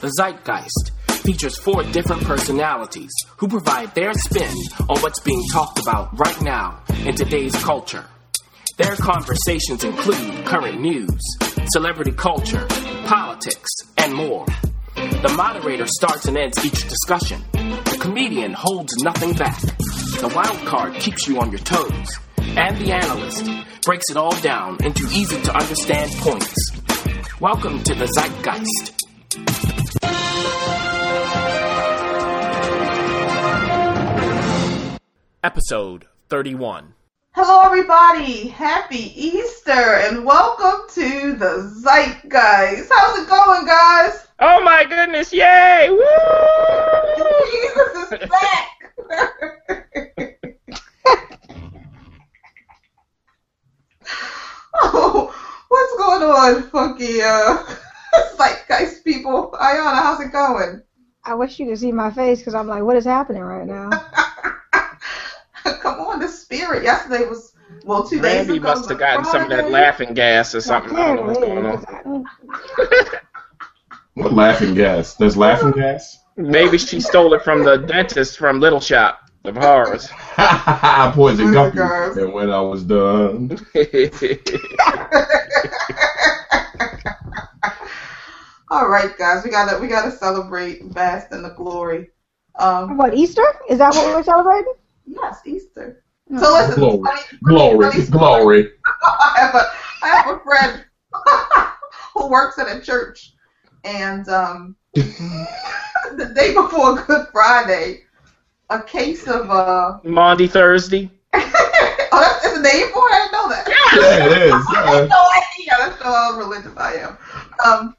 The Zeitgeist features four different personalities who provide their spin on what's being talked about right now in today's culture. Their conversations include current news, celebrity culture, politics, and more. The moderator starts and ends each discussion. The comedian holds nothing back. The wild card keeps you on your toes. And the analyst breaks it all down into easy to understand points. Welcome to the Zeitgeist. Episode 31. Hello, everybody. Happy Easter and welcome to the Zeitgeist. How's it going, guys? Oh my goodness, yay! Woo! Jesus is back. oh, what's going on, funky uh, Zeitgeist people? Ayana, how's it going? I wish you could see my face because I'm like, what is happening right now? Come on, the spirit. Yesterday was well, two days Randy ago. must have gotten some of that laughing gas or something. I don't know what's going on. on. What laughing gas? There's laughing gas? Maybe she stole it from the dentist from Little Shop of Horrors. I poisoned Oh my And when I was done. All right, guys, we gotta we gotta celebrate vast in the glory. Um, What, Easter? Is that what we're celebrating? Yes, Easter. So listen, Glory. funny- Glory. funny- Glory. I have a I have a friend who works at a church, and um, the day before Good Friday, a case of uh, Maundy Thursday. oh, that's, that's a name for it. I didn't know that. Yeah, it is. I had no idea. That's how religious I am. Um,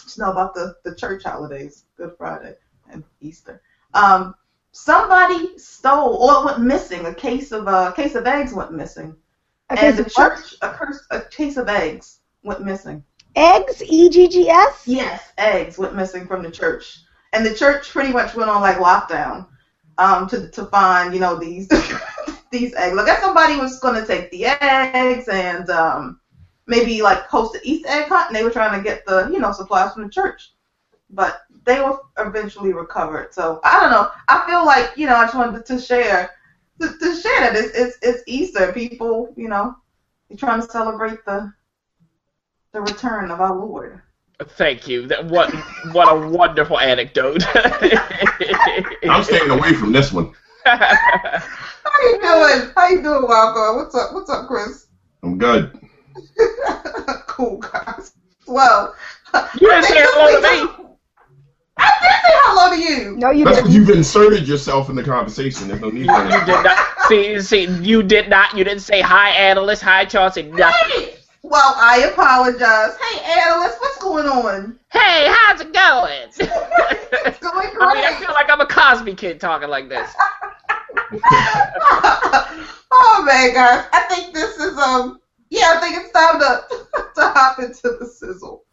just know about the, the church holidays, Good Friday and Easter. Um, somebody stole or went missing. A case of uh, case of eggs went missing, Okay, and the church a, curs- a case of eggs went missing. Eggs, E G G S? Yes, eggs went missing from the church, and the church pretty much went on like lockdown um, to to find you know these these eggs. I guess somebody was going to take the eggs and um, maybe like host an Easter egg hunt, and they were trying to get the you know supplies from the church, but they were eventually recovered. So I don't know. I feel like you know I just wanted to share to, to share that it's, it's it's Easter. People you know you're trying to celebrate the the return of our Lord. Thank you. That, what what a wonderful anecdote. I'm staying away from this one. How you doing? How you doing, Walco? What's up? What's up, Chris? I'm good. cool, guys. Well, you didn't say hello to me. I say hello to you. No, you That's didn't. because you've inserted yourself in the conversation. There's no need for You it. did not see. See, you did not. You didn't say hi, analyst. Hi, Chauncey. Nothing. Hey. Well, I apologize. Hey, analyst, what's going on? Hey, how's it going? It's going I mean, I feel like I'm a Cosby kid talking like this. oh man, guys, I think this is um, yeah, I think it's time to to hop into the sizzle.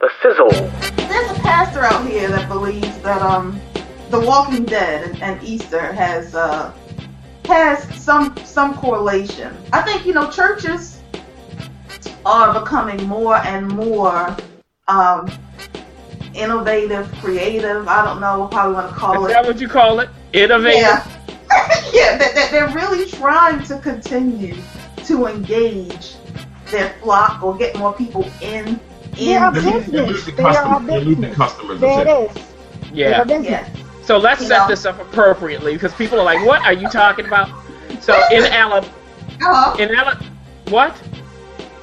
The sizzle. There's a pastor out here that believes that um, The Walking Dead and, and Easter has uh has some some correlation. I think you know churches are becoming more and more um innovative, creative. I don't know how we want to call Is it. that what you call it? Innovative. Yeah, yeah. That, that they're really trying to continue to engage their flock or get more people in. They are in They're they're business. losing They are customers. They're losing business. customers. There and it shit. is. Yeah. They are business. yeah. So let's You set know. this up appropriately because people are like, "What are you talking about?" So in Alabama, Hello. in Alabama, what?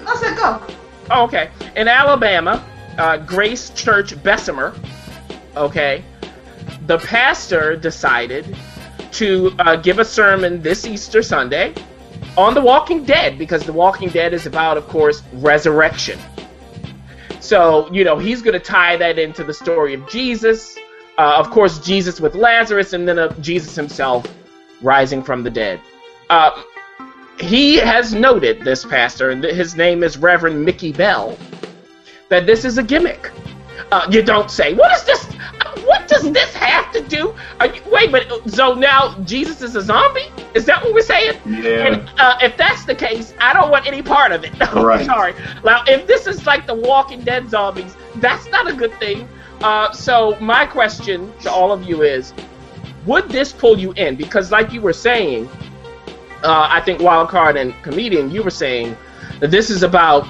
I said go. Oh, okay. In Alabama, uh, Grace Church Bessemer, okay, the pastor decided to uh, give a sermon this Easter Sunday on The Walking Dead because The Walking Dead is about, of course, resurrection. So, you know, he's going to tie that into the story of Jesus, uh, of course, Jesus with Lazarus, and then of Jesus himself rising from the dead. Uh, he has noted, this pastor, and his name is Reverend Mickey Bell, that this is a gimmick. Uh, you don't say. What is this? Uh, What does this have to do? Are you, wait, but so now Jesus is a zombie? Is that what we're saying? Yeah. And uh, if that's the case, I don't want any part of it. Right. sorry. Now, if this is like the Walking Dead zombies, that's not a good thing. Uh, so my question to all of you is, would this pull you in? Because like you were saying, uh, I think Wildcard and Comedian, you were saying that this is about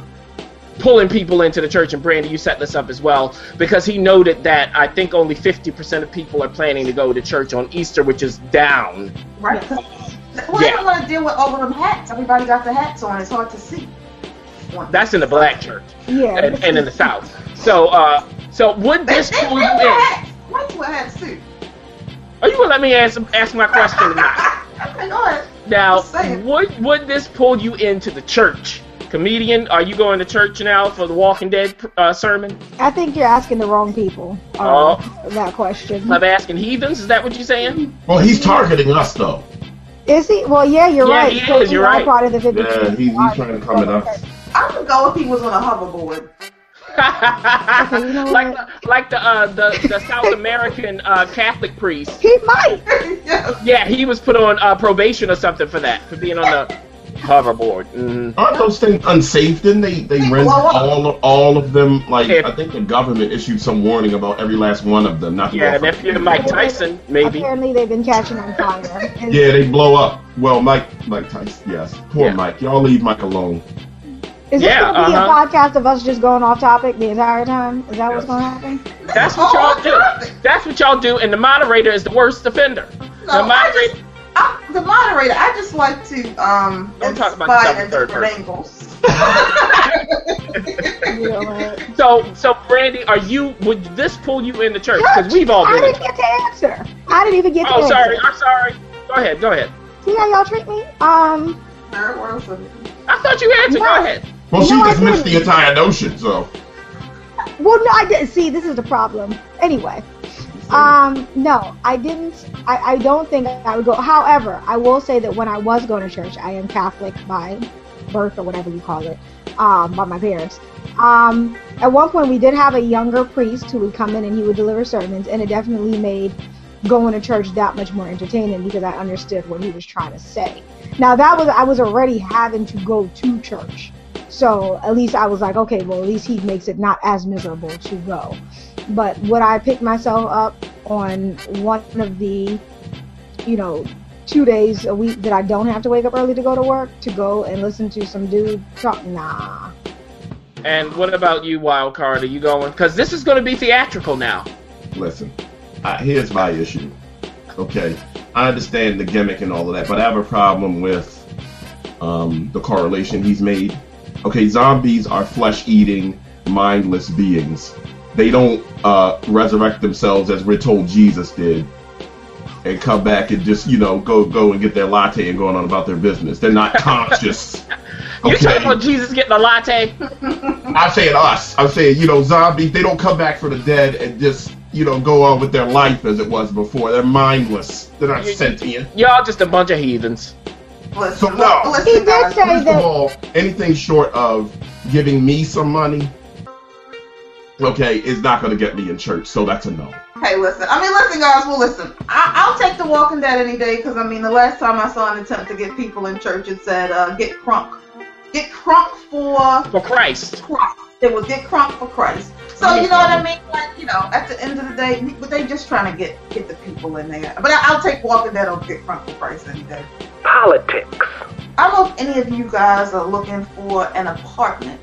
pulling people into the church, and Brandy, you set this up as well, because he noted that I think only 50% of people are planning to go to church on Easter, which is down. Right. Well, Yeah. I don't want to deal with all of them hats. Everybody got the hats on. It's hard to see. One- That's in the black church. Yeah. and, and in the South. So, uh, so would this they, they pull you wear in? hats. Whites wear hats too. Are you gonna let me ask ask my question or not? I know it. Now, would would this pull you into the church? Comedian, are you going to church now for the Walking Dead uh, sermon? I think you're asking the wrong people uh, that question. I'm asking heathens. Is that what you're saying? Well, he's targeting us though. Is he? Well, yeah, you're Yeah, right. he is, you're right. Part of the 52. Yeah, he's, he's trying to come at us. I would go if he was on a hoverboard. you know like what? the, like the uh, the, the South American uh, Catholic priest. He might. yes. Yeah, he was put on uh, probation or something for that, for being on the hoverboard. Mhm. Aren't those things unsafe? Didn't they they rent all of, all of them? Like If- I think the government issued some warning about every last one of them. Not Yeah, and if you're Mike Tyson, maybe. Apparently, they've been catching on fire. Yeah, they blow up. Well, Mike Mike Tyson. Yes, poor Yeah. Mike. Y'all leave Mike alone. Is this Yeah, going to be uh-huh. a podcast of us just going off topic the entire time? Is that what's going to happen? That's what y'all do. That's what y'all do, and the moderator is the worst offender. No, the I moderator. Just, I, the moderator. I just like to um Don't talk about inspire yourself in in third different angles. You know what? So, so Brandy, are you? Would this pull you in the church? Because we've all I been. didn't In. get to answer. I didn't even get to Oh, answer. sorry. I'm sorry. Go ahead. Go ahead. See how y'all treat me? Um, Third world citizen. I thought you answered. Go No. ahead. Well, No, she I just missed the didn't. entire notion. So well, no, I didn't. See, this is the problem. Anyway, um, no, I didn't. I, I don't think I would go. However, I will say that when I was going to church, I am Catholic by birth or whatever you call it, um, by my parents. Um, at one point, we did have a younger priest who would come in and he would deliver sermons, and it definitely made going to church that much more entertaining because I understood what he was trying to say. Now that was I was already having to go to church. So at least I was like, okay, well at least he makes it not as miserable to go. But would I pick myself up on one of the, you know, two days a week that I don't have to wake up early to go to work to go and listen to some dude talk? Nah. And what about you, Wild Card? Are you going? Because this is going to be theatrical now. listen. I, here's my issue. Okay, I understand the gimmick and all of that, but I have a problem with um, the correlation he's made. Okay, zombies are flesh-eating, mindless beings. They don't uh, resurrect themselves as we're told Jesus did, and come back and just you know go go and get their latte and going on about their business. They're not conscious. You talking about Jesus getting a latte? I'm saying us. I'm saying you know zombies. They don't come back from the dead and just you know go on with their life as it was before. They're mindless. They're not You- sentient. Y'all just a bunch of heathens. Listen, So, no. listen, He did guys. say First that- of all, anything short of giving me some money, okay, is not going to get me in church. So that's a no. Hey, listen. I mean, listen, guys. Well, listen. I, I'll take The Walking Dead any day because I mean, the last time I saw an attempt to get people in church, it said, uh, "Get crunk, get crunk for For Christ. Christ." It was get crunk for Christ. So you know what I mean? Like, you know, at the end of the day, but they just trying to get get the people in there. But I, I'll take Walking Dead over get crunk for Christ any day. Politics. I don't know if any of you guys are looking for an apartment,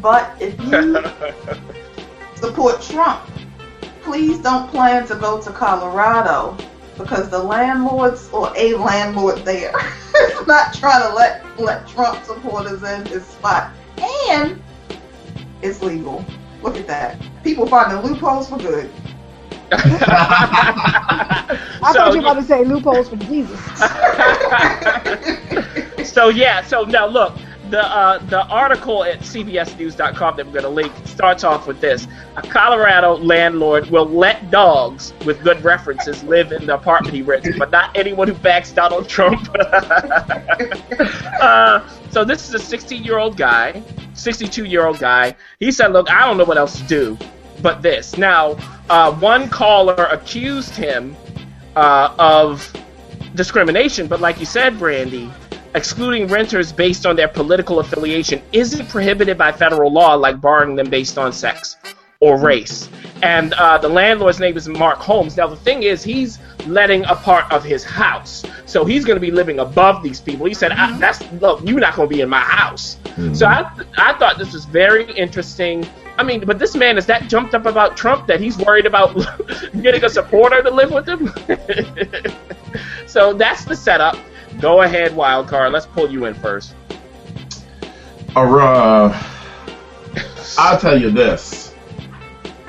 but if you support Trump, please don't plan to go to Colorado because the landlords or a landlord there is not trying to let let Trump supporters in his spot, and it's legal. Look at that. People finding loopholes for good. I thought you were about to say loopholes for Jesus. so yeah, so now look, the uh, the article at CBSNews.com that we're going to link starts off with this: a Colorado landlord will let dogs with good references live in the apartment he rents, but not anyone who backs Donald Trump. uh, so this is a 16-year-old guy, 62-year-old guy. He said, "Look, I don't know what else to do." But this. Now, uh, one caller accused him uh, of discrimination, but like you said, Brandy, excluding renters based on their political affiliation isn't prohibited by federal law like barring them based on sex or race. And uh, the landlord's name is Mark Holmes. Now, the thing is, he's letting a part of his house. So he's going to be living above these people. He said, I, that's, look, you're not going to be in my house. So I, I thought this was very interesting. I mean, but this man is that jumped up about Trump that he's worried about getting a supporter to live with him. so that's the setup. Go ahead, Wildcard. Let's pull you in first. Uh, I'll tell you this.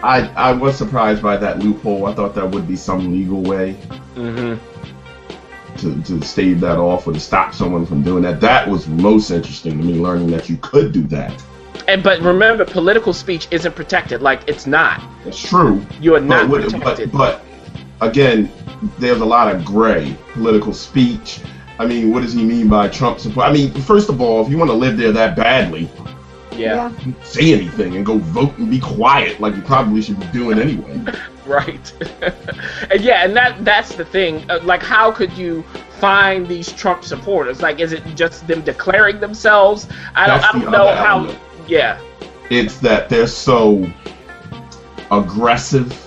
I I was surprised by that loophole. I thought that would be some legal way Mm-hmm. to, to stave that off or to stop someone from doing that. That was most interesting to me, learning that you could do that. And but remember, political speech isn't protected. Like it's not. It's true. You are not but, protected. but, but again, there's a lot of gray political speech. I mean, what does he mean by Trump support? I mean, first of all, if you want to live there that badly, yeah, say anything and go vote and be quiet, like you probably should be doing anyway. right. and yeah, and that that's the thing. Uh, like, how could you find these Trump supporters? Like, is it just them declaring themselves? I don't. I don't know other how. element. Yeah. It's that they're so aggressive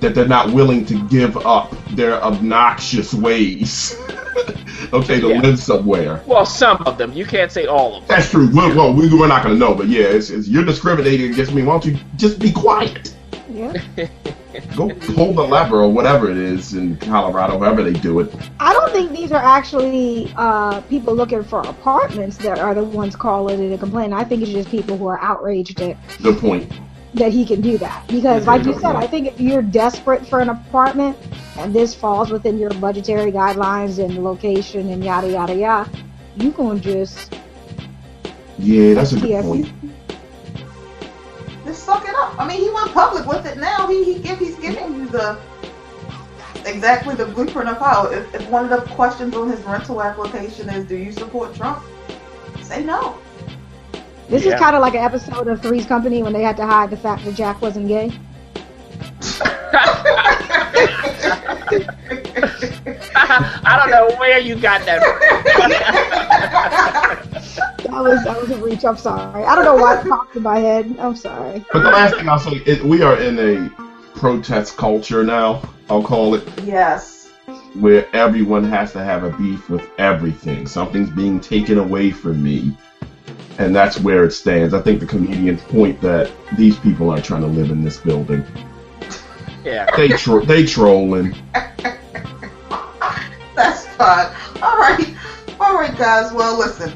that they're not willing to give up their obnoxious ways. okay, to Yeah. live somewhere. Well, some of them. You can't say all of them. That's true. Well, well we, we're not going to know, but yeah, it's, it's, you're discriminating against me. Why don't you just be quiet? Yeah. Go pull the lever or whatever it is in Colorado, however they do it. I don't think these are actually uh, people looking for apartments that are the ones calling it a complaint. I think it's just people who are outraged at Good point. That he can do that. Because, like you said, I think if you're desperate for an apartment and this falls within your budgetary guidelines and location and yada yada yada, you can just Yeah, that's a good Yeah. point. Just suck it up. I mean, he went public with it now. He, he give, he's giving you the exactly the blueprint of how. If, if one of the questions on his rental application is, "Do you support Trump?" Say no. This Yeah. is kind of like an episode of Three's Company when they had to hide the fact that Jack wasn't gay. I don't know where you got that. That was that was a reach. I'm sorry. I don't know why it popped in my head. I'm sorry. But the last thing I'll say, is we are in a protest culture now, I'll call it, yes. where everyone has to have a beef with everything. Something's being taken away from me. And that's where it stands. I think the comedian's point that these people are trying to live in this building. yeah. They tro- they trolling. That's fine. All right. All right, guys. Well, listen.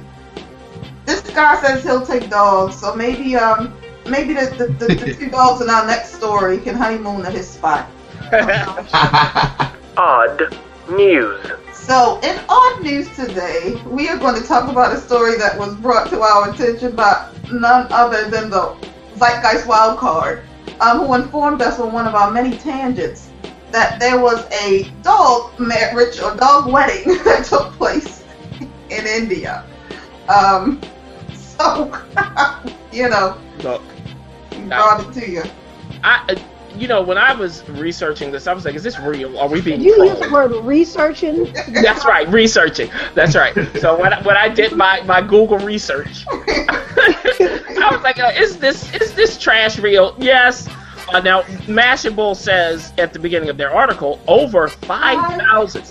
This guy says he'll take dogs, so maybe um maybe the the, the, the two dogs in our next story can honeymoon at his spot. Odd news. So, in odd news today, we are going to talk about a story that was brought to our attention by none other than the Zeitgeist Wildcard, um, who informed us on one of our many tangents that there was a dog marriage or dog wedding that took place in India. Um, so, you know, Look, brought it to you. I, you know, when I was researching this, I was like, "Is this real? Are we being Did you use the word researching? That's right, researching. That's right. So when I, when I did my, my Google research, I was like, uh, "Is this is this trash real?" Yes. Uh, now Mashable says at the beginning of their article, over five thousand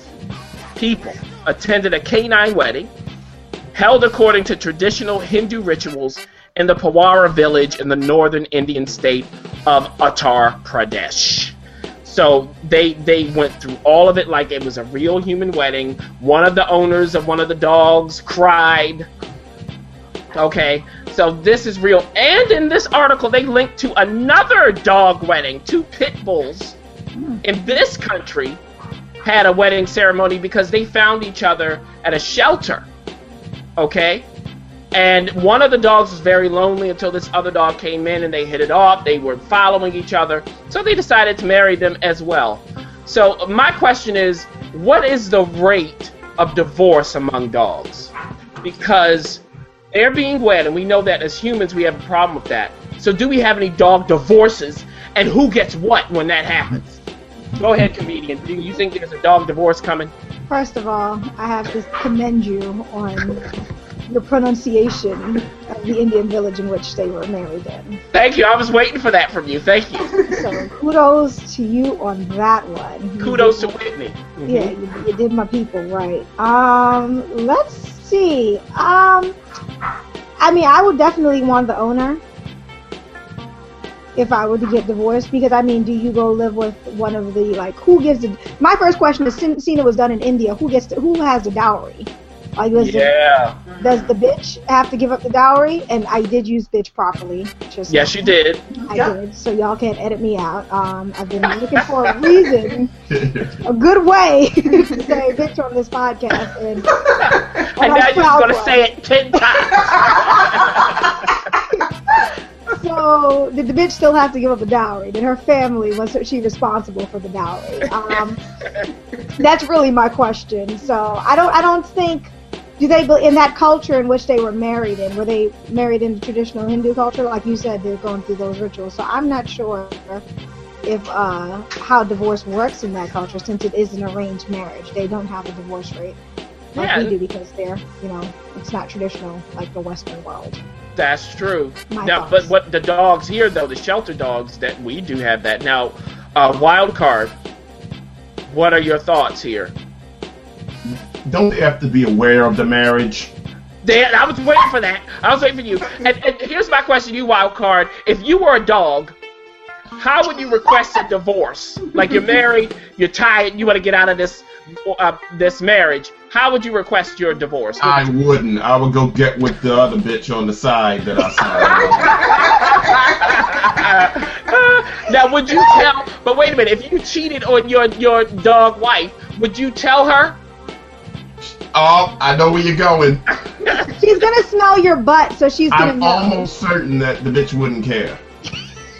people attended a canine wedding held according to traditional Hindu rituals in the Pawara village in the northern Indian state of Uttar Pradesh. So they they went through all of it like it was a real human wedding. One of the owners of one of the dogs cried. Okay, so this is real. And in this article, they linked to another dog wedding. Two pit bulls hmm. in this country had a wedding ceremony because they found each other at a shelter. Okay, and one of the dogs was very lonely until this other dog came in and they hit it off. They were following each other, so they decided to marry them as well. So my question is, what is the rate of divorce among dogs? Because they're being wed, and we know that as humans we have a problem with that. So do we have any dog divorces, and who gets what when that happens? Go ahead, comedian. Do you think there's a dog divorce coming? First of all, I have to commend you on your pronunciation of the Indian village in which they were married in. Thank you. I was waiting for that from you. Thank you. So kudos to you on that one. Kudos to Whitney. Yeah, you, you did my people right. Um, let's see. Um, I mean, I would definitely want the owner if I were to get divorced because I mean, do you go live with one of the like who gives the? My first question is, since Cena was done in India, who gets to, who has the dowry? Like, does, Yeah. the, does the bitch have to give up the dowry? And I did use bitch properly. Just Yes, you did. I Yep. did. So y'all can't edit me out. Um, I've been looking for a reason a good way to say bitch on this podcast. And, And I'm now you're going to of. say it 10 times. so did the bitch still have to give up a dowry? Did her family was she responsible for the dowry? Um, that's really my question. So I don't I don't think do they in that culture in which they were married in were they married in the traditional Hindu culture like you said they're going through those rituals. So I'm not sure if uh, how divorce works in that culture since it is an arranged marriage. They don't have a divorce rate like Yeah. we do because they're you know it's not traditional like the Western world. That's true. My now, thoughts. but what the dogs here, though, the shelter dogs, that we do have that. Now, uh, wild card, what are your thoughts here? Don't they have to be aware of the marriage? Dan, I was waiting for that. I was waiting for you. And, and here's my question, you wild card. If you were a dog, how would you request a divorce? Like you're married, you're tired, you want to get out of this uh, this marriage. How would you request your divorce? I wouldn't. I would go get with the other bitch on the side that I saw. now, would you tell? But wait a minute. If you cheated on your your dog wife, would you tell her? Oh, I know where you're going. She's gonna smell your butt, so she's gonna I'm know. almost certain that the bitch wouldn't care.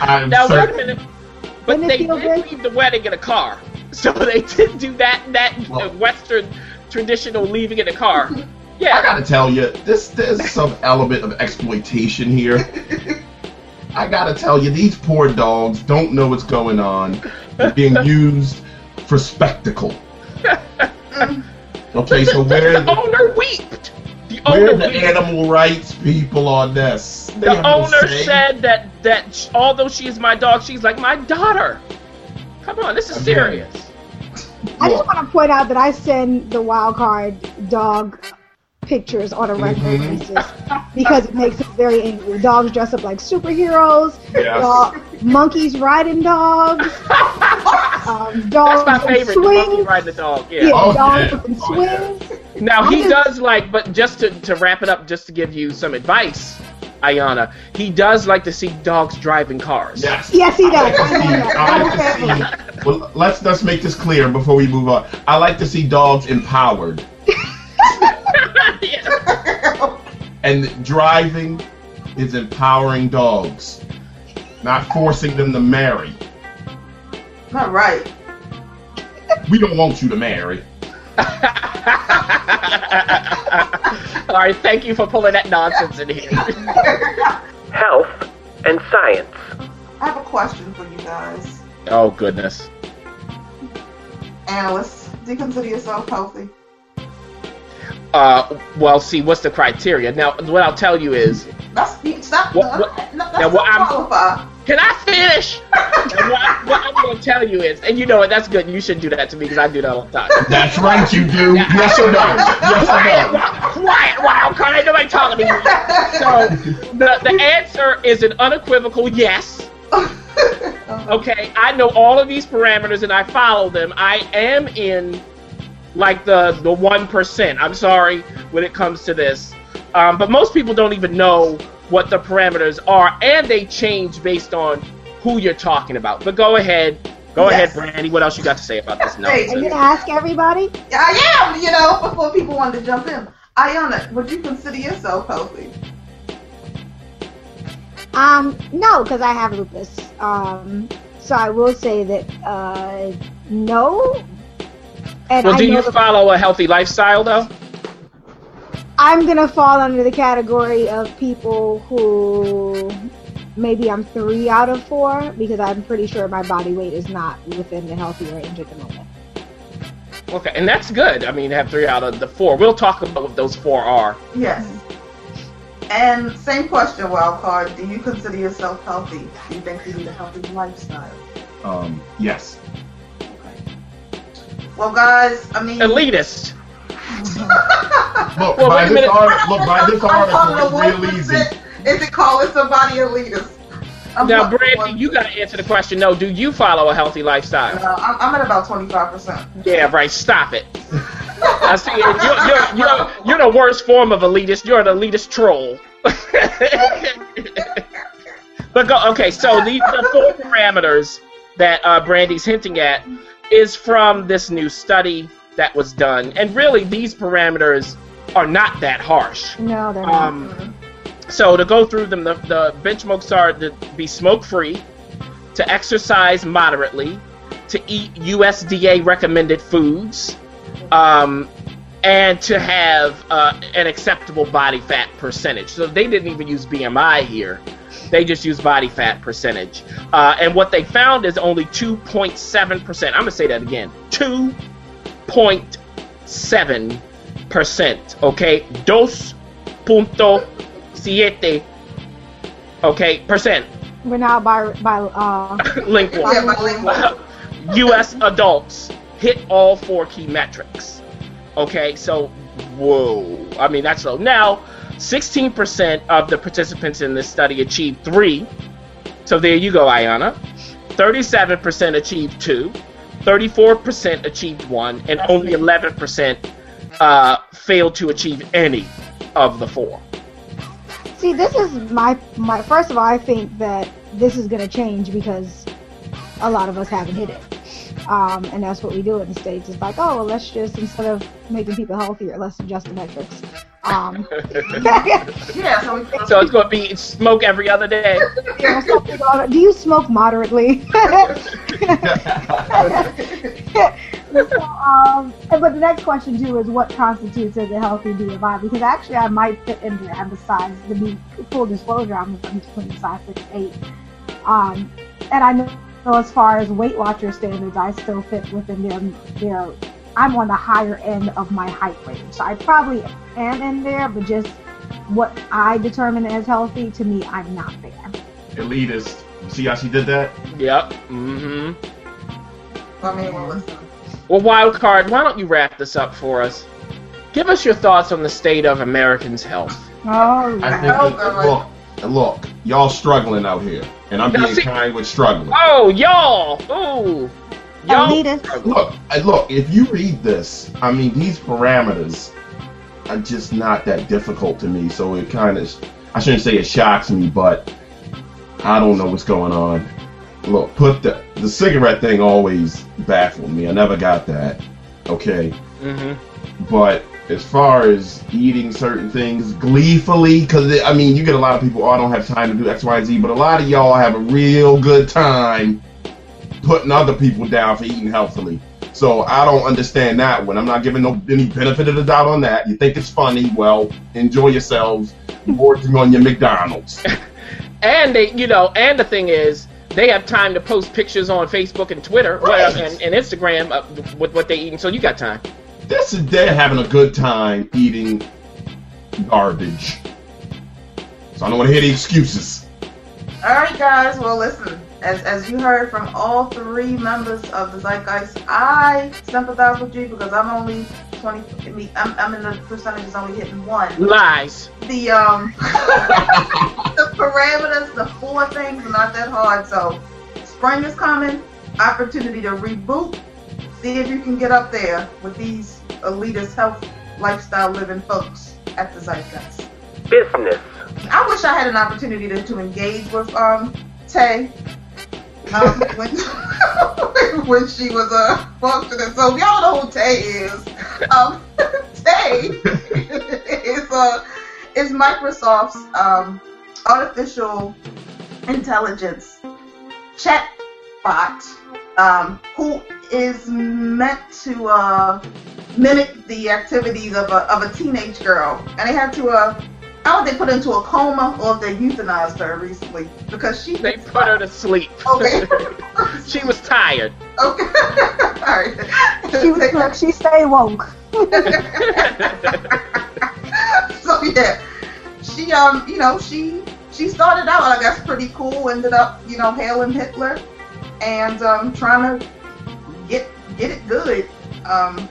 I'm now wait a minute. But Wouldn't it they feel did good? leave the wedding in a car, so they did do that that uh, Well- Western traditional leaving in a car. I Yeah. gotta tell you, this there's some element of exploitation here. I gotta tell you, these poor dogs don't know what's going on. They're being used for spectacle. Okay, so where The the, owner weeped. The where owner the weeped. animal rights people on this? They The owner said that that sh- although she is my dog, she's like my daughter. Come on, this is Again. serious. I just want to point out that I send the wild card dog pictures on a regular Mhm. basis because it makes us very angry. Dogs dress up like superheroes. Yes. Dog, monkeys riding dogs. um, dogs That's my in favorite. The monkey riding the dog. Yeah, Yeah. Oh, dogs yeah. in Oh, yeah. Now he does like, but just to, to wrap it up, just to give you some advice, Ayana, he does like to see dogs driving cars. Yes. Yes, he I like does. to see- I like to see. Well, let's let's make this clear before we move on. I like to see dogs empowered, Yeah. And driving is empowering dogs, not forcing them to marry. Not right. We don't want you to marry. All right, thank you for pulling that nonsense in here. Health and science. I have a question for you guys. Oh goodness. Analysts, do you consider yourself healthy? Uh, well, see, what's the criteria? Now, what I'll tell you is, That's you- stop. What- no, what- no, now, what I'm- can I finish? What, I- what I'm going to tell you is, and you know what? That's good. You shouldn't do that to me because I do that all the time. That's right, you do. Yes or no? Yes Quiet, or no? quiet, wild card. Ain't nobody talking to you. So the the answer is an unequivocal yes. Okay, I know all of these parameters and I follow them. I am in like the the one percent. I'm sorry when it comes to this, um, but most people don't even know what the parameters are, and they change based on who you're talking about. But go ahead, go Yes. ahead, Brandy. What else you got to say about this Hey, Are you nonsense? gonna ask everybody? I am, you know, before people wanted to jump in. Ayana, would you consider yourself healthy? Um, no, because I have lupus. Um, so I will say that uh, no. And Well, I do you follow a healthy lifestyle though? I'm gonna fall under the category of people who maybe I'm three out of four because I'm pretty sure my body weight is not within the healthy range at the moment. Okay, and that's good. I mean, have three out of the four. We'll talk about what those four are. Yes. And same question, Wildcard. Do you consider yourself healthy? Do you think you lead a healthy lifestyle? Um, yes. Okay. Well, guys, I mean, Elitist. Look, Well, by wait a this minute. art, look, by this I article, it's real easy. Is it calling somebody elitist? I'm Now, not- Brandy, you got to answer the question. No, do you follow a healthy lifestyle? No, I'm, I'm at about 25%. Yeah, right. Stop it. I see it. You're, you're, you're, you're the worst form of elitist. You're an elitist troll. but go, okay, so the, the four parameters that uh, Brandy's hinting at is from this new study that was done, and really these parameters are not that harsh. No, they're not. Um, so to go through them, the, the benchmarks are to be smoke-free, to exercise moderately, to eat USDA recommended foods, um, and to have uh, an acceptable body fat percentage. So they didn't even use BMI here; they just use body fat percentage. Uh, and what they found is only 2.7 percent. I'm gonna say that again: 2.7 percent. Okay, dos punto siete. Okay, percent. We're now by by uh Lingual. Yeah, bilingual. U.S. adults hit all four key metrics. Okay, so whoa. I mean, that's low. Now, 16% of the participants in this study achieved three. So there you go, Ayana. 37% achieved two. 34% achieved one, and That's only 11% uh, failed to achieve any of the four. See, this is my my. First of all, I think that this is going to change because a lot of us haven't hit it, um, and that's what we do in the states. It's like, oh, well, let's just instead of making people healthier, let's adjust the metrics. Um, Yeah, so So it's going to be smoke every other day. do you smoke moderately? So, um, but the next question too is what constitutes as a healthy BMI? Because actually, I might fit in there. Besides, to be full disclosure, I'm I'm between size six eight, um, and I know as far as Weight Watcher standards, I still fit within their their. I'm on the higher end of my height range, so I probably am in there, but just what I determine as healthy to me, I'm not there. Elitist. See how she did that? Yep. Mm-hmm. I mean, well, listen. Well, Wildcard, why don't you wrap this up for us? Give us your thoughts on the state of Americans' health. Oh, I think. Oh, look, look, y'all struggling out here, and I'm Now, being see- kind with struggling. Oh, y'all! Ooh! Y'all! Elitist. Look, look. If you read this, I mean, these parameters are just not that difficult to me. So it kind of, I shouldn't say it shocks me, but I don't know what's going on. Look, put the the cigarette thing always baffled me. I never got that. Okay, Mm-hmm. but as far as eating certain things gleefully, because I mean, you get a lot of people, oh, I don't have time to do X, Y, Z, but a lot of y'all have a real good time putting other people down for eating healthily. So I don't understand that one. I'm not giving no any benefit of the doubt on that. You think it's funny? Well, enjoy yourselves. Working on your McDonald's. And they, you know, and the thing is, they have time to post pictures on Facebook and Twitter well, and, and Instagram uh, with what they eating. So you got time. This is they're having a good time eating garbage. So I don't want to hear the excuses. All right, guys. Well, listen. As, as you heard from all three members of the Zeitgeist, I sympathize with you because I'm only 20. I mean, I'm, I'm in the percentages only hitting one. Lies. The um, the parameters, the four things are not that hard. So, spring is coming. Opportunity to reboot. See if you can get up there with these elitist health lifestyle living folks at the Zeitgeist. Business. I wish I had an opportunity to, to engage with um Tay um, when, when she was a uh, functioning. So y'all know who Tay is, um, Tay is uh is Microsoft's um artificial intelligence chat bot um, who is meant to uh, mimic the activities of a, of a teenage girl, and they had to uh, I don't they put her into a coma or if they euthanized her recently because she. They put her to sleep. Okay. she was tired. Okay. All right. She was look, she stay woke. so yeah, she um, you know, she she started out, I guess, pretty cool. Ended up, you know, hailing Hitler and um, trying to get get it good um,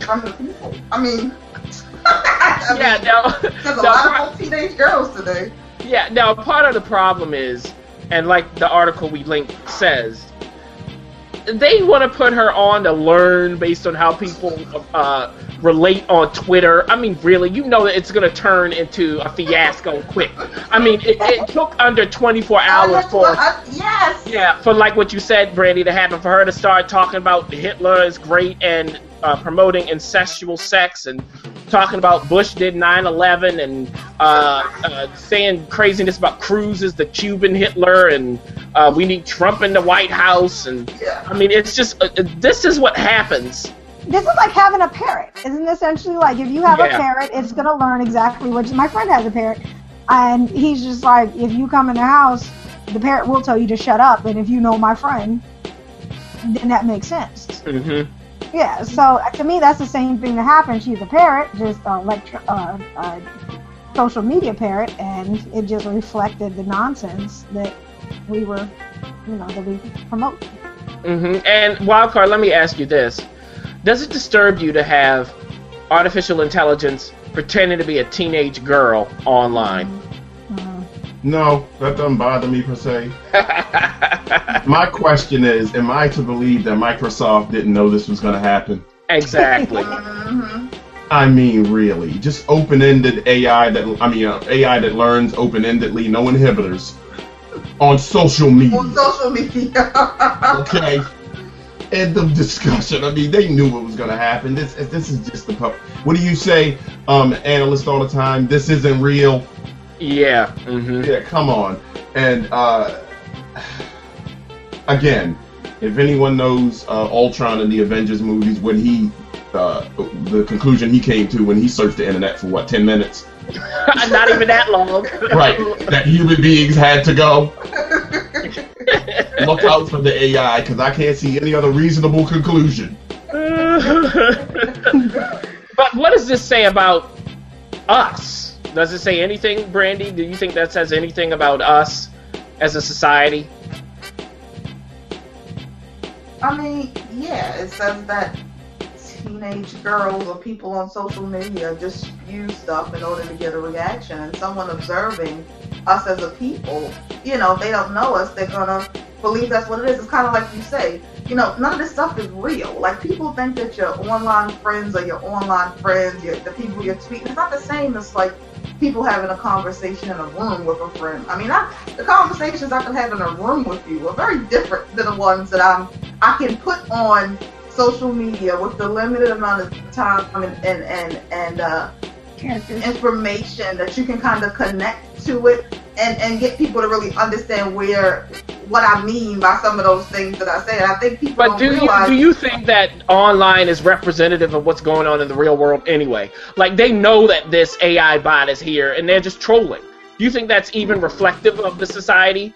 from the people. I mean, I yeah, mean, now, there's a now, lot of old teenage girls today. yeah, now part of the problem is, and like the article we linked says, they want to put her on to learn based on how people uh, relate on Twitter. I mean, really, you know that it's going to turn into a fiasco quick. I mean, it, it took under 24 hours for I- yes. Yeah, for like what you said, Brandy, to happen for her to start talking about Hitler is great and uh, promoting incestual sex and talking about Bush did 9/11 and uh, uh, saying craziness about Cruz is the Cuban Hitler and uh, we need Trump in the White House and Yeah. I mean it's just uh, uh, this is what happens. This is like having a parrot. Isn't it essentially like if you have Yeah. a parrot, it's gonna learn exactly what my friend has a parrot, and he's just like, if you come in the house, the parrot will tell you to shut up, and if you know my friend, then that makes sense. Mm-hmm. Yeah. So uh, to me, that's the same thing that happened. She's a parrot, just a uh, uh, social media parrot, and it just reflected the nonsense that we were, you know, that we promote. Mm-hmm. And Wildcard, let me ask you this: Does it disturb you to have artificial intelligence pretending to be a teenage girl online? No, that doesn't bother me per se. My question is, am I to believe that Microsoft didn't know this was going to happen? exactly. hmm I mean, really, just open-ended AI that I mean, uh, AI that learns open-endedly, no inhibitors, on social media. On media. social media. Okay, end of discussion. I mean, they knew what was going to happen. This this is just the pub. What do you say, um, analysts all the time? This isn't real. Yeah. Mm-hmm. Yeah, come on. And uh, again, if anyone knows uh, Ultron in the Avengers movies, when he uh, the conclusion he came to when he searched the internet for what ten minutes, Not even that long. right? that human beings had to go. Look out for the AI because I can't see any other reasonable conclusion. but what does this say about us? Does it say anything, Brandy? Do you think that says anything about us as a society? I mean, yeah, it says that teenage girls or people on social media just spew stuff in order to get a reaction, and someone observing us as a people, you know, if they don't know us, they're gonna believe that's what it is. It's kind of like you say, you know, none of this stuff is real. Like people think that your online friends are your online friends, your, the people you're tweeting. It's not the same as like people having a conversation in a room with a friend. I mean, I, the conversations I can have in a room with you are very different than the ones that I'm I can put on social media with the limited amount of time and and and, and uh, characters. information that you can kind of connect to it and and get people to really understand where what I mean by some of those things that I say. And I think people But don't do you do you think that online is representative of what's going on in the real world anyway? Like they know that this AI bot is here and they're just trolling. Do you think that's even reflective of the society,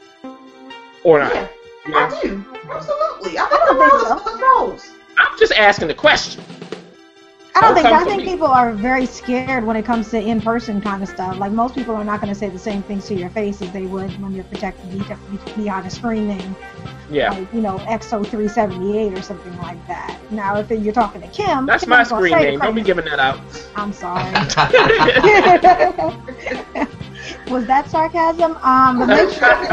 or not? Yeah, Yeah. I do. Absolutely. I think the world is full of trolls. I'm just asking the question. I don't Don't think. I think me. people are very scared when it comes to in-person kind of stuff. Like most people are not going to say the same things to your face as they would when you're protected behind a screen name, Yeah, like you know XO 378 or something like that. Now, if you're talking to Kim, that's Kim's my screen name. Don't be giving that out. I'm sorry. Was that sarcasm? Um, but make sure.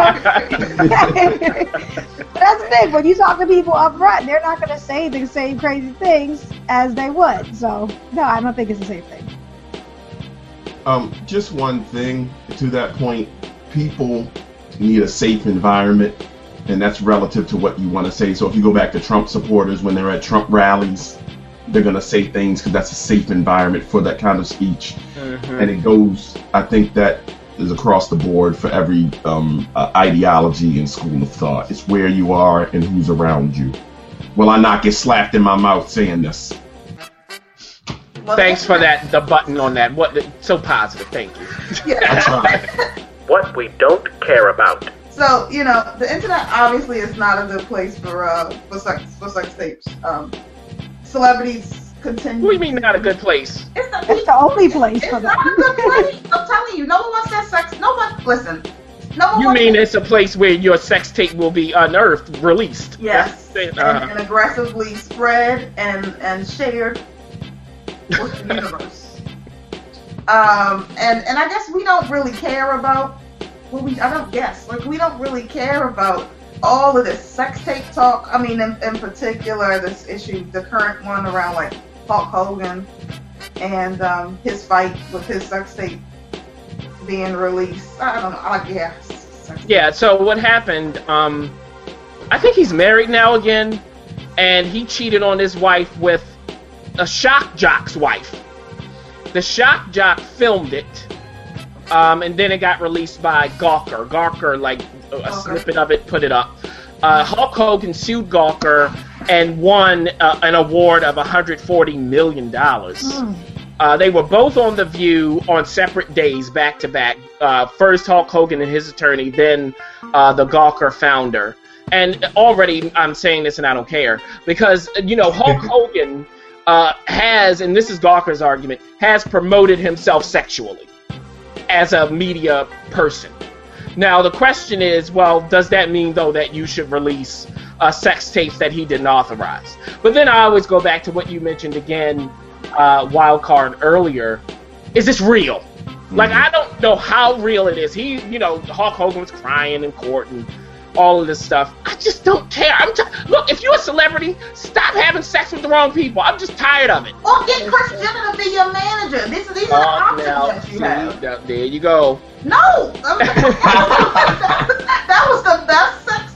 but that's the thing. When you talk to people up front, they're not going to say the same crazy things as they would. So, no, I don't think it's the same thing. Um, just one thing to that point, people need a safe environment, and that's relative to what you want to say. So if you go back to Trump supporters when they're at Trump rallies, they're gonna say things because that's a safe environment for that kind of speech, Mhm. and it goes. I think that is across the board for every um, uh, ideology and school of thought. It's where you are and who's around you. Will I not get slapped in my mouth saying this? Well, Thanks for that. The button on that. What? So positive. Thank you. I Yeah. What we don't care about. So you know, the internet obviously is not a good place for uh for sex for sex tapes. Um, celebrities continue. What do you mean not a good place? It's, not- It's the only place for It's not a that. good place. I'm telling you, listen. No one You mean it's a place where your sex tape will be unearthed, released? Yes, and, uh, and aggressively spread and and shared with the universe. Um, and and I guess we don't really care about. Well, we I don't guess like we don't really care about all of this sex tape talk. I mean, in, in particular, this issue, the current one around like Hulk Hogan and um, his fight with his sex tape being released. I don't know. I like yeah. sex tape. Yeah. So what happened? Um, I think he's married now again, and he cheated on his wife with a shock jock's wife. The shock jock filmed it, um, and then it got released by Gawker. Gawker, like a a Gawker. snippet of it, put it up. Uh, Hulk Hogan sued Gawker and won uh, an award of 140 million dollars. Mm. Uh, they were both on The View on separate days, back to back. Uh, First Hulk Hogan and his attorney, then uh, the Gawker founder. And already I'm saying this and I don't care because, you know, Hulk Hogan uh, has, and this is Gawker's argument, has promoted himself sexually as a media person. Now, the question is, well, does that mean, though, that you should release uh, sex tapes that he didn't authorize? But then I always go back to what you mentioned again, uh, wild card earlier. Is this real? Like, I don't know how real it is. He, you know, Hulk Hogan was crying in court and all of this stuff. I just don't care. I'm t- look, if you're a celebrity, stop having sex with the wrong people. I'm just tired of it. Or get Kris Jenner to be your manager. These, these are the options now, that you see, have. now, there you go. No! I mean, that was the best sex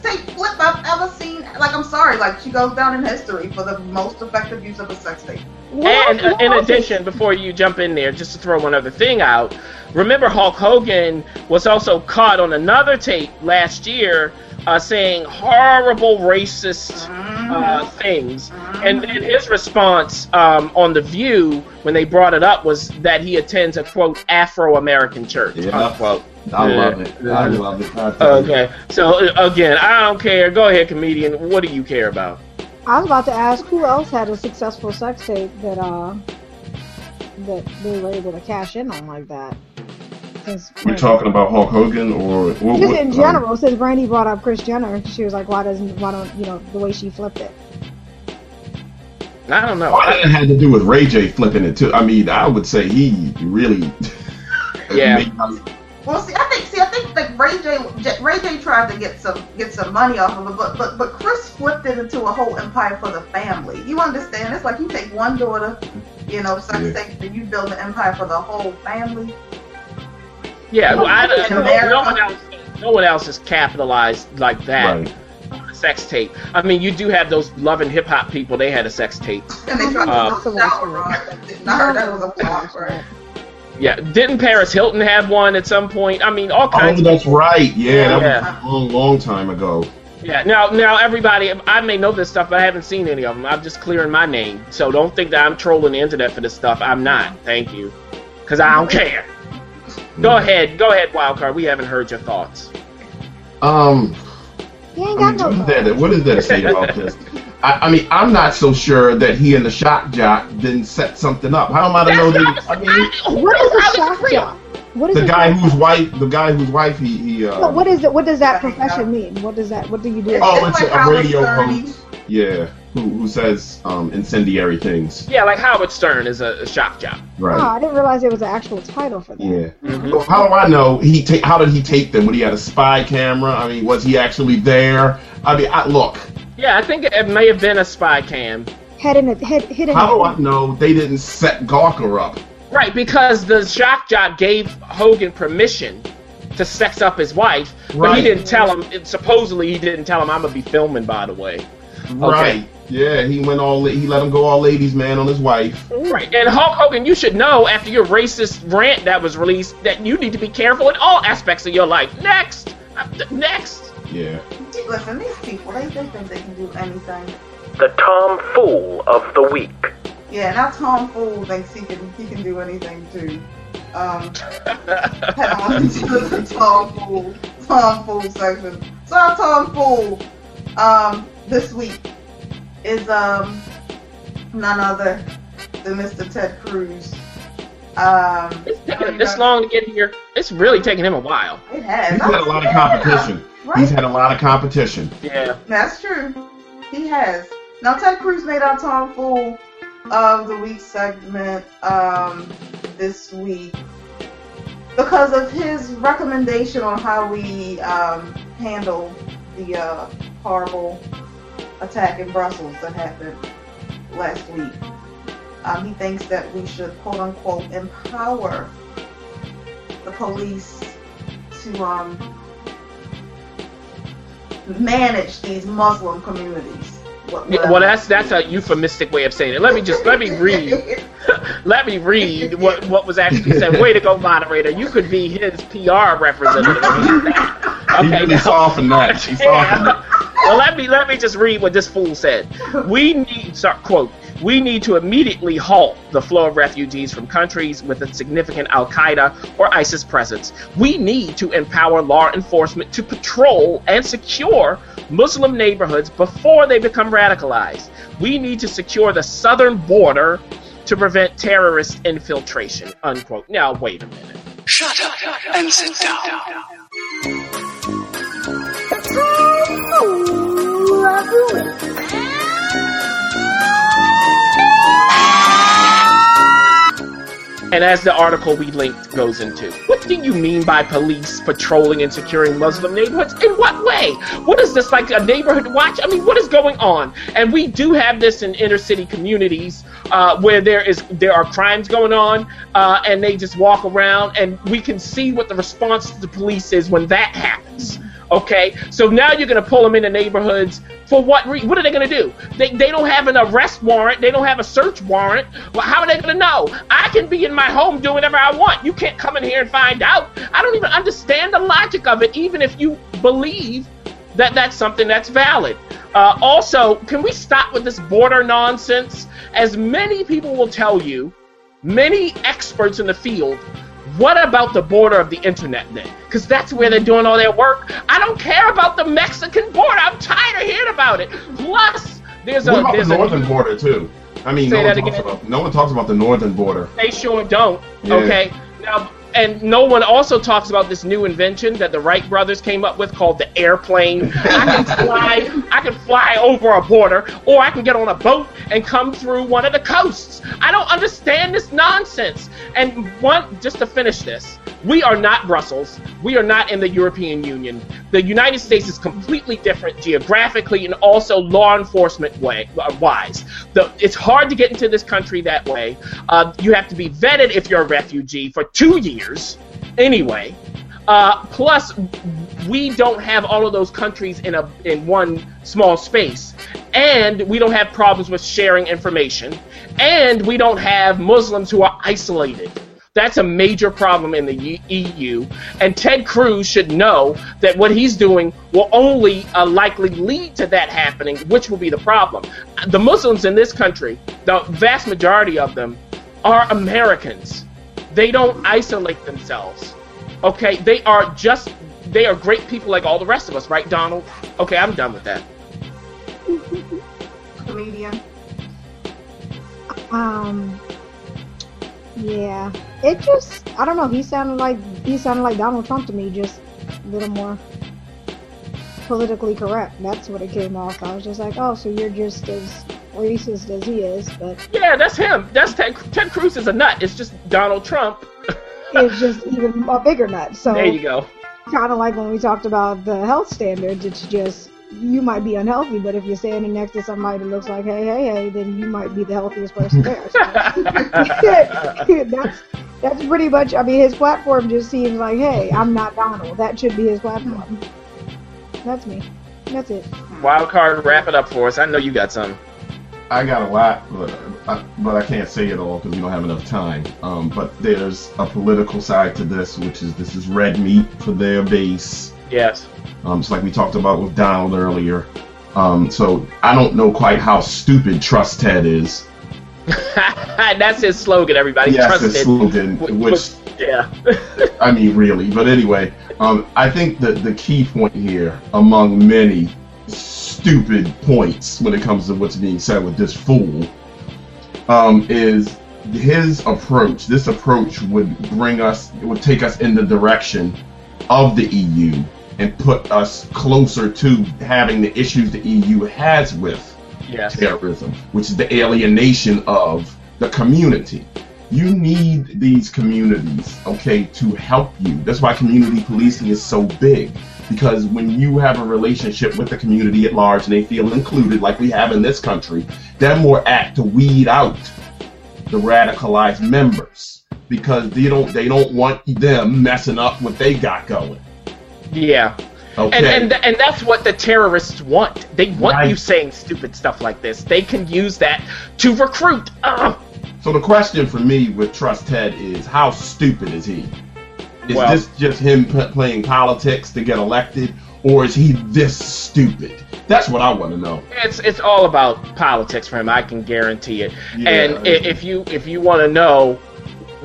tape flip I've ever seen. Like, I'm sorry, like, she goes down in history for the most effective use of a sex tape. And uh, in addition, before you jump in there, just to throw one other thing out, remember Hulk Hogan was also caught on another tape last year uh, saying horrible racist uh, things. And, and his response um, on The View when they brought it up was that he attends a quote Afro American church. Yeah. Unquote. I love it. I love it. I tell you. Okay, so uh, again, I don't care. Go ahead, comedian. What do you care about? I was about to ask who else had a successful sex tape that uh that they were able to cash in on like that. Since We're talking about Hulk Hogan or, or just what- in um, general, since Brandy brought up Kris Jenner, she was like, "Why doesn't why don't you know the way she flipped it?" I don't know. Why that had to do with Ray J flipping it too? I mean, I would say he really. Yeah. made- Well, see, I think, see, I think like Ray J, J, Ray J tried to get some, get some money off of it, but, but, but Kris flipped it into a whole empire for the family. You understand? It's like you take one daughter, you know, sex Yeah. tape, and you build an empire for the whole family. Yeah, well, I, In no, America. no one else, no one else is capitalized like that. Right. on a Sex tape. I mean, you do have those loving hip hop people. They had a sex tape. And they tried Uh, to build a shower rod. I heard that was a flop, right? Yeah, didn't Paris Hilton have one at some point? I mean, all kinds. of Oh, that's right. Yeah, that Yeah. was a long, long time ago. Yeah. Now, now everybody, I may know this stuff, but I haven't seen any of them. I'm just clearing my name, so don't think that I'm trolling the internet for this stuff. I'm not. Thank you, because I don't care. Go ahead, go ahead, Wildcard. We haven't heard your thoughts. Um, He ain't I mean, no. what is that? What is that to say about this? I, I mean, I'm not so sure that he and the shock jock didn't set something up. How am I to know that? I mean, what is a shock real. jock? What is the guy whose jock? wife, the guy whose wife he he. Uh, No, what is it? What does that profession mean? What does that? What do you do? Oh, it's a- a radio Stern. host. Yeah, who who says um, incendiary things? Yeah, like Howard Stern is a, a shock jock. Right. Oh, I didn't realize there was an actual title for that. Yeah. Mhm. So how do I know he? Ta- how did he take them? Would he have a spy camera? I mean, was he actually there? I mean, I, look. Yeah, I think it may have been a spy cam. Head in the head, hidden. How do I know they didn't set Gawker up? Right, because the shock jock gave Hogan permission to sex up his wife, but Right. he didn't tell him. Supposedly, he didn't tell him, "I'm gonna be filming." By the way, Right. Yeah, he went all. He let him go all ladies man on his wife. right. And Hulk Hogan, you should know after your racist rant that was released that you need to be careful in all aspects of your life. Next, next. Yeah. Listen, these people, they, they think they can do anything. The Tom Fool of the Week. Yeah, now Tom Fool thinks he can he can do anything too. Um, head on to the Tom Fool Tom Fool section. So Tom Fool um, this week is um, none other than Mr. Ted Cruz. Um, It's taking him this long to get here. It's really taking him a while. It has. He's had a lot of competition. Right. He's had a lot of competition. Yeah. That's true. He has. Now Ted Cruz made our Tom Fool of the week segment um, this week because of his recommendation on how we um, handle the uh, horrible attack in Brussels that happened last week. Um, he thinks that we should quote unquote empower the police to um, manage these Muslim communities. What- Yeah, Well, that's that's a euphemistic way of saying it. Let me just let me read. Let me read what what was actually said. Way to go, moderator. You could be his PR representative. He Okay, really now- softened that. He softened it. Well, let me let me just read what this fool said. We need, sorry, quote, we need to immediately halt the flow of refugees from countries with a significant Al Qaeda or ISIS presence. We need to empower law enforcement to patrol and secure Muslim neighborhoods before they become radicalized. We need to secure the southern border to prevent terrorist infiltration. Unquote. Now, wait a minute. Shut up and sit down. And as the article we linked goes into, what do you mean by police patrolling and securing Muslim neighborhoods? In what way? What is this like a neighborhood watch? I mean, what is going on? And we do have this in inner city communities uh, where there is there are crimes going on, uh, and they just walk around, and we can see what the response to the police is when that happens. Okay, so now you're gonna pull them into neighborhoods for what? What are they gonna do? They, they don't have an arrest warrant. They don't have a search warrant. Well, how are they gonna know? I can be in my home doing whatever I want. You can't come in here and find out. I don't even understand the logic of it, even if you believe that that's something that's valid. Uh, also, can we stop with this border nonsense? As many people will tell you, many experts in the field, what about the border of the internet then? Because that's where they're doing all their work. I don't care about the Mexican border. I'm tired of hearing about it. Plus, there's What a about the there's a northern border too? I mean, no one, talks about, no one talks about the northern border. They sure don't. Yeah. Okay. Now, and no one also talks about this new invention that the Wright brothers came up with called the airplane. I can fly. I can fly over a border, or I can get on a boat and come through one of the coasts. I don't understand this nonsense. And one, just to finish this, we are not Brussels. We are not in the European Union. The United States is completely different geographically and also law enforcement way, uh, wise. The, it's hard to get into this country that way. Uh, you have to be vetted if you're a refugee for two years, anyway. Uh, plus, we don't have all of those countries in a in one small space, and we don't have problems with sharing information, and we don't have Muslims who are isolated. That's a major problem in the EU, and Ted Cruz should know that what he's doing will only uh, likely lead to that happening, which will be the problem. The Muslims in this country, the vast majority of them, are Americans. They don't isolate themselves. Okay, they are just they are great people like all the rest of us, right, Donald? Okay, I'm done with that. comedian. Um. Yeah, it just I don't know. He sounded like he sounded like Donald Trump to me, just a little more politically correct. That's what it came off. I was just like, oh, so you're just as racist as he is, but Yeah, that's him. That's Ted, Ted Cruz is a nut. It's just Donald Trump. it's just even a bigger nut. So There you go. kind of like when we talked about the health standards. It's just you might be unhealthy, but if you're standing next to somebody that looks like hey hey hey, then you might be the healthiest person there. So that's that's pretty much. I mean, his platform just seems like, hey, I'm not Donald. That should be his platform. That's me. That's it. Wild card, wrap it up for us. I know you got some. I got a lot, but I, but I can't say it all because we don't have enough time. Um, but there's a political side to this, which is this is red meat for their base. Yes. Um, it's like we talked about with Donald earlier. Um, so I don't know quite how stupid Trust Ted is. That's his slogan, everybody. Yes, Trust his it. slogan, Wh- which yeah. I mean, really. But anyway, um, I think that the key point here, among many stupid points when it comes to what's being said with this fool, um, is his approach. This approach would bring us, it would take us in the direction of the EU and put us closer to having the issues the EU has with yes. terrorism, which is the alienation of the community. You need these communities, okay, to help you. That's why community policing is so big. Because when you have a relationship with the community at large and they feel included, like we have in this country, they're more apt to weed out the radicalized members because they don't they don't want them messing up what they got going. Yeah. Okay. And, and and that's what the terrorists want. They want Right. you saying stupid stuff like this. They can use that to recruit. Ugh. So the question for me with Trust Ted is how stupid is he? Is Well- this just him p- playing politics to get elected, or is he this stupid? That's what I want to know. It's it's all about politics for him. I can guarantee it. Yeah. and i- if you if you want to know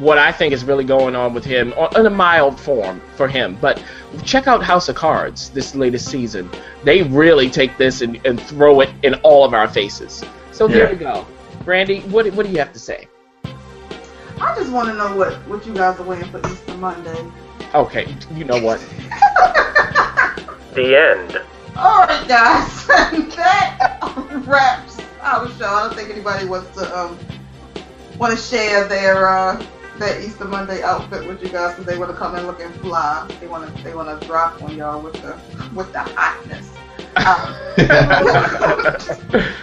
what I think is really going on with him, in a mild form for him, but check out House of Cards this latest season. They really take this and, and throw it in all of our faces. So there we go. Brandy, what what do you have to say? I just want to know what, what you guys are wearing for Easter Monday. Okay, you know what? The end. All right, guys, that wraps our show. I don't think anybody wants to um want to share their uh their Easter Monday outfit with you guys because they want to come in looking fly. They want to they want to drop on y'all with the with the hotness. Um,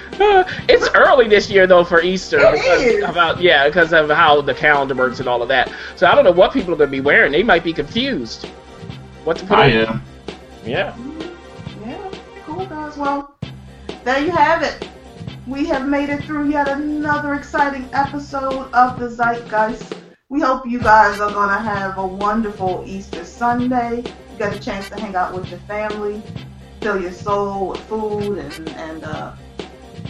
it's early this year though for Easter. It because is. About yeah, because of how the calendar works and all of that. So I don't know what people are gonna be wearing. They might be confused. What to put I on. am. Yeah. Yeah, cool guys. Well, there you have it. We have made it through yet another exciting episode of the Zeitgeist. We hope you guys are gonna have a wonderful Easter Sunday. You got a chance to hang out with your family, fill your soul with food and and uh,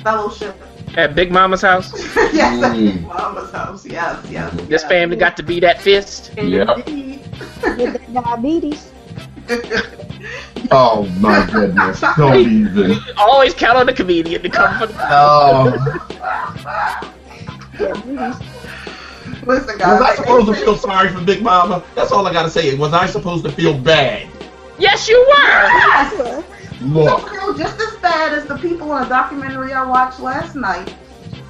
fellowship. At Big Mama's house, yes, at Mm. Mama's house. Yes, yes. this yes. family got to be that fist. Yep. Indeed. With the diabetes. Oh my goodness! Don't even. Always count on the comedian to come for the. Oh. Diabetes. Listen, guys. Was I supposed to feel sorry for Big Mama? That's all I gotta say. Was I supposed to feel bad? Yes, you were. Yes. Look. feel just as bad as the people in a documentary I watched last night.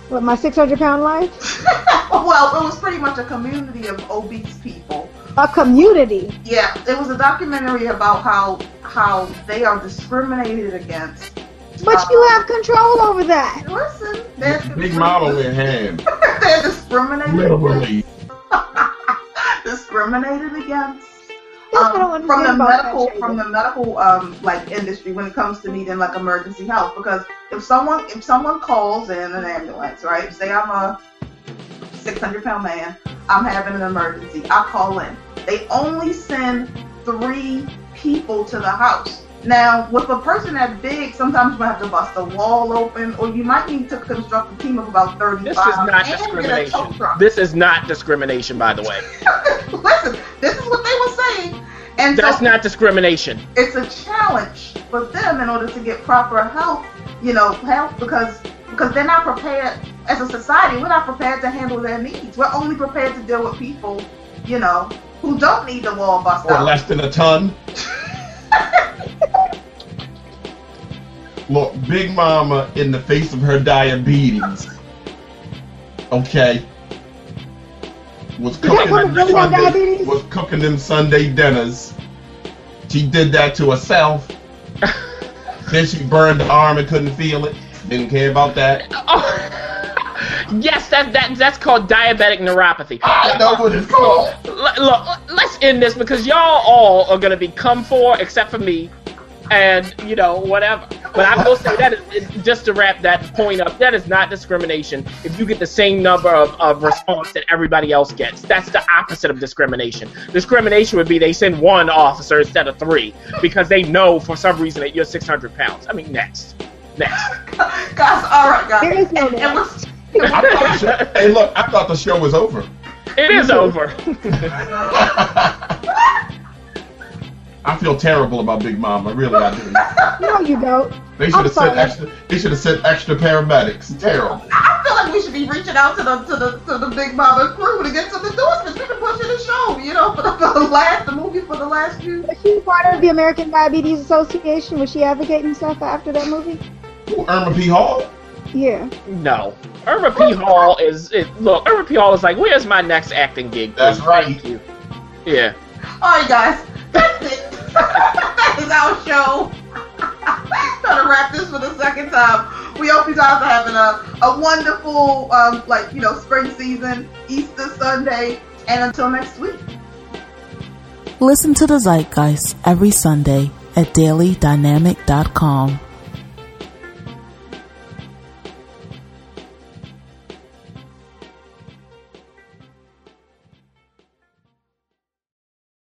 What, my 600 pound life? well, it was pretty much a community of obese people. A community. Yeah, it was a documentary about how how they are discriminated against. But you uh, have control over that. Listen, they're Big Mama went ham. they're discriminated Literally. discriminated against. That's what I Um, from the medical from the medical um like industry when it comes to needing like emergency help because if someone if someone calls in an ambulance right say I'm a 600 pound man I'm having an emergency I call in they only send three people to the house now with a person that big sometimes you might have to bust a wall open or you might need to construct a team of about 35 This is not and get a tow discrimination. This is not discrimination, by the way. Listen, this is what they were saying. And That's so not discrimination. it's a challenge for them in order to get proper help, you know, help because because they're not prepared as a society, we're not prepared to handle their needs. We're only prepared to deal with people, you know, who don't need the wall bust Or out. less than a ton. Look, Big Mama, in the face of her diabetes, okay, was cooking them really Sunday, was cooking them Sunday dinners. She did that to herself. then she burned the arm and couldn't feel it. Didn't care about that. Yes, that, that that's called diabetic neuropathy. I know what it's called. L- look, let's end this because y'all all are gonna be come for except for me, and you know whatever. But I will say that is just to wrap that point up. That is not discrimination. If you get the same number of, of response that everybody else gets, that's the opposite of discrimination. Discrimination would be they send one officer instead of three because they know for some reason that you're 600 pounds. I mean, next, next. guys, all right, guys. There is no and, and, next. With, I thought show, hey, look, I thought the show was over. It is over. I feel terrible about Big Mama. Really, I do. No, you don't. They should I'm have sent sorry. extra. They should have sent extra paramedics. Terrible. I feel like we should be reaching out to the to the to the Big Mama crew to get some endorsements. We can push in the show, you know, for the, for the last the movie for the last few. Was she part of the American Diabetes Association? Was she advocating stuff after that movie? Ooh, Irma P. Hall. Yeah. No. Irma P. Hall is it, look. Irma P. Hall is like, where's my next acting gig? That's please? right. Thank you. Yeah. All right, guys, that's it. that is our show. Trying to wrap this for the second time. We hope you guys are having a, a wonderful, um, like you know, spring season, Easter Sunday, and until next week. Listen to the Zeitgeist every Sunday at dailydynamic.com.